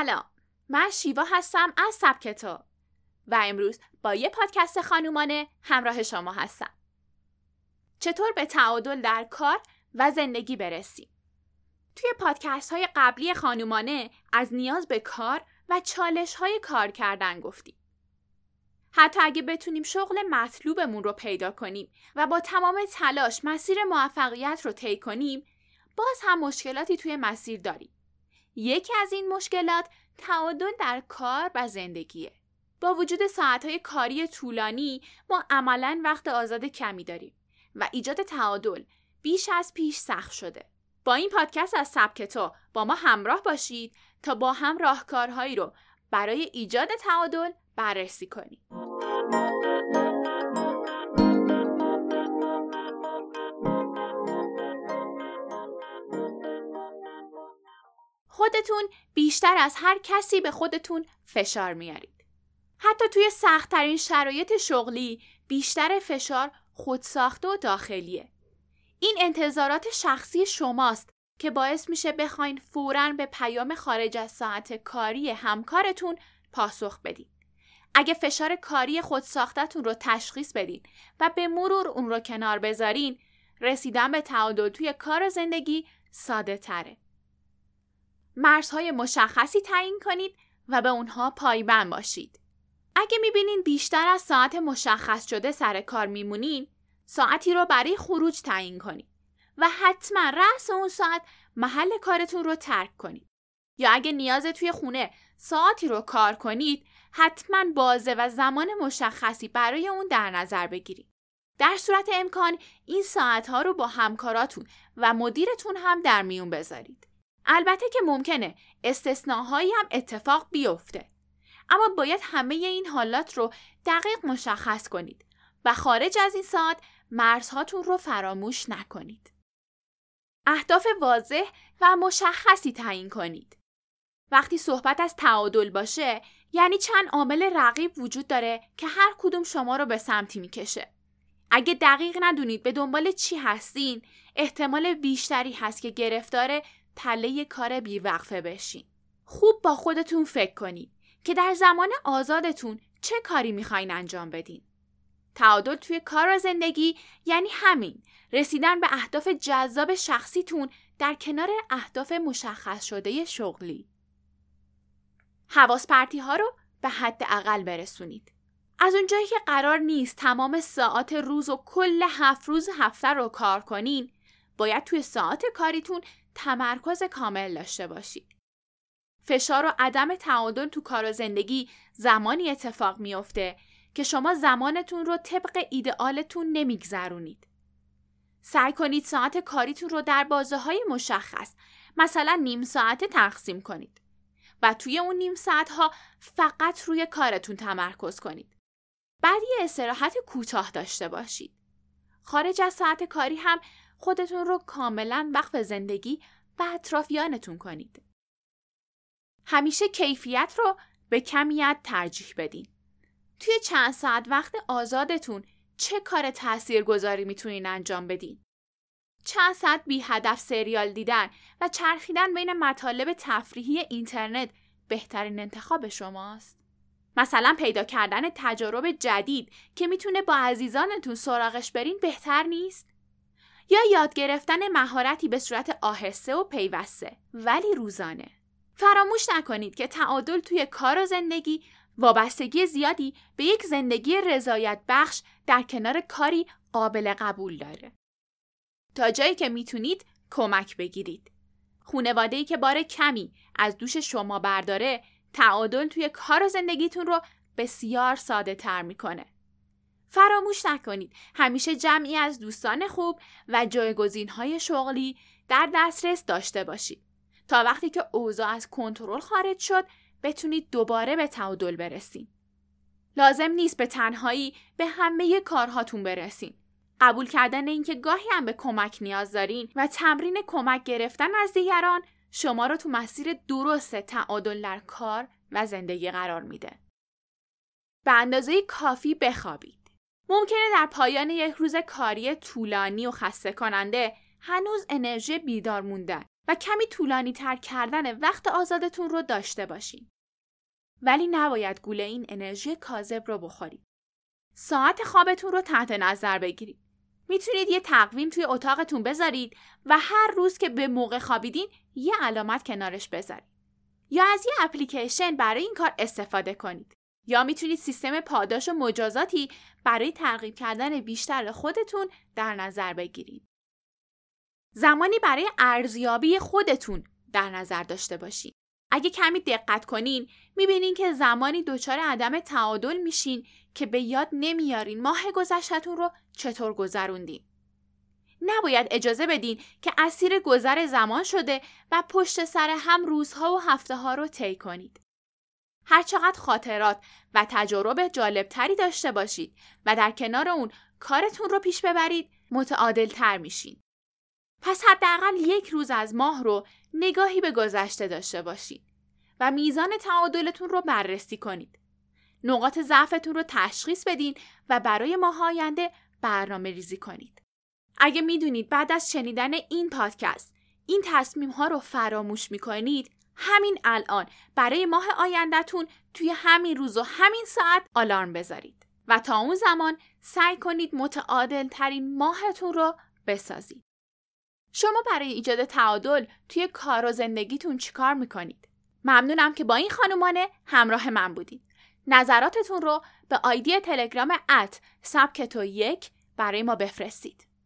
سلام. من شیوا هستم از سبکتو و امروز با یه پادکست خانومانه همراه شما هستم. چطور به تعادل در کار و زندگی برسیم؟ توی پادکست های قبلی خانومانه از نیاز به کار و چالش های کار کردن گفتیم. حتی اگه بتونیم شغل مطلوبمون رو پیدا کنیم و با تمام تلاش مسیر موفقیت رو طی کنیم باز هم مشکلاتی توی مسیر داریم. یکی از این مشکلات تعادل در کار و زندگیه. با وجود ساعتهای کاری طولانی ما عملا وقت آزاد کمی داریم و ایجاد تعادل بیش از پیش سخت شده. با این پادکست از سبک تو با ما همراه باشید تا با هم راهکارهایی رو برای ایجاد تعادل بررسی کنیم. خودتون بیشتر از هر کسی به خودتون فشار میارید. حتی توی سختترین شرایط شغلی بیشتر فشار خودساخته و داخلیه. این انتظارات شخصی شماست که باعث میشه بخواین فوراً به پیام خارج از ساعت کاری همکارتون پاسخ بدین. اگه فشار کاری خودساختتون رو تشخیص بدین و به مرور اون رو کنار بذارین، رسیدن به تعادل توی کار و زندگی ساده تره. مرزهای مشخصی تعیین کنید و به اونها پایبند باشید. اگه می‌بینین بیشتر از ساعت مشخص شده سر کار میمونین، ساعتی رو برای خروج تعیین کنید و حتما رأس اون ساعت محل کارتون رو ترک کنید. یا اگه نیاز توی خونه ساعتی رو کار کنید، حتما بازه و زمان مشخصی برای اون در نظر بگیرید. در صورت امکان این ساعتها رو با همکاراتون و مدیرتون هم در میون بذارید. البته که ممکنه استثناهایی هم اتفاق بیفته. اما باید همه این حالات رو دقیق مشخص کنید و خارج از این ساعت مرزهاتون رو فراموش نکنید. اهداف واضح و مشخصی تعیین کنید. وقتی صحبت از تعادل باشه یعنی چند عامل رقیب وجود داره که هر کدوم شما رو به سمتی می‌کشه. اگه دقیق ندونید به دنبال چی هستین احتمال بیشتری هست که گرفتار تله کار بیوقفه بشین. خوب با خودتون فکر کنید که در زمان آزادتون چه کاری می‌خواین انجام بدین. تعادل توی کار و زندگی یعنی همین رسیدن به اهداف جذاب شخصیتون در کنار اهداف مشخص شده شغلی. حواس پرتی ها رو به حد اقل برسونید. از اونجایی که قرار نیست تمام ساعت روز و کل هفت روز هفته رو کار کنین باید توی ساعت کاریتون تمرکز کامل داشته باشید. فشار و عدم تعادل تو کار و زندگی زمانی اتفاق میافته که شما زمانتون رو طبق ایدئالتون نمیگذرونید. سعی کنید ساعت کاریتون رو در بازه های مشخص مثلا نیم ساعت تقسیم کنید و توی اون نیم ساعت ها فقط روی کارتون تمرکز کنید. بعد یه استراحت کوتاه داشته باشید. خارج از ساعت کاری هم خودتون رو کاملا وقف زندگی و اطرافیانتون کنید. همیشه کیفیت رو به کمیت ترجیح بدین. توی چند ساعت وقت آزادتون چه کار تأثیر گذاری می‌تونین انجام بدین؟ چند ساعت بی هدف سریال دیدن و چرخیدن بین مطالب تفریحی اینترنت بهترین انتخاب شماست؟ مثلا پیدا کردن تجارب جدید که می‌تونه با عزیزانتون سراغش برین بهتر نیست؟ یا یاد گرفتن مهارتی به صورت آهسته و پیوسته ولی روزانه. فراموش نکنید که تعادل توی کار و زندگی وابستگی زیادی به یک زندگی رضایت بخش در کنار کاری قابل قبول داره. تا جایی که می‌تونید کمک بگیرید. خونواده‌ای که بار کمی از دوش شما برداره تعادل توی کار و زندگیتون رو بسیار ساده تر می‌کنه. فراموش نکنید همیشه جمعی از دوستان خوب و جایگزین های شغلی در دسترس داشته باشید تا وقتی که اوضاع از کنترل خارج شد بتونید دوباره به تعادل برسید. لازم نیست به تنهایی به همه کارهاتون برسین. قبول کردن اینکه گاهی هم به کمک نیاز دارین و تمرین کمک گرفتن از دیگران شما رو تو مسیر درست تعادل در کار و زندگی قرار میده. به اندازه کافی بخوابید. ممکنه در پایان یک روز کاری طولانی و خسته کننده هنوز انرژی بیدار موندن و کمی طولانی تر کردن وقت آزادتون رو داشته باشین. ولی نباید گوله این انرژی کاذب رو بخورید. ساعت خوابتون رو تحت نظر بگیرید. می‌تونید یه تقویم توی اتاقتون بذارید و هر روز که به موقع خوابیدین یه علامت کنارش بذارید. یا از یه اپلیکیشن برای این کار استفاده کنید. یا می‌تونید سیستم پاداش و مجازاتی برای ترغیب کردن بیشتر خودتون در نظر بگیرید. زمانی برای ارزیابی خودتون در نظر داشته باشید. اگه کمی دقت کنین می‌بینین که زمانی دچار عدم تعادل میشین که به یاد نمیارین ماه گذشتتون رو چطور گذروندین. نباید اجازه بدین که اسیر گذر زمان شده و پشت سر هم روزها و هفته ها رو طی کنید. هرچقدر خاطرات و تجارب جالبتری داشته باشید و در کنار اون کارتون رو پیش ببرید متعادل تر میشین. پس حداقل یک روز از ماه رو نگاهی به گذشته داشته باشید و میزان تعادلتون رو بررسی کنید. نقاط ضعفتون رو تشخیص بدین و برای ماه آینده برنامه ریزی کنید. اگه می‌دونید بعد از شنیدن این پادکست این تصمیم ها رو فراموش می‌کنید همین الان برای ماه آیندهتون توی همین روز و همین ساعت آلارم بذارید و تا اون زمان سعی کنید متعادل ترین ماهتون رو بسازید. شما برای ایجاد تعادل توی کار و زندگیتون چیکار می‌کنید؟ ممنونم که با این خانومانه همراه من بودید. نظراتتون رو به آیدی تلگرام ات سبکتو یک برای ما بفرستید.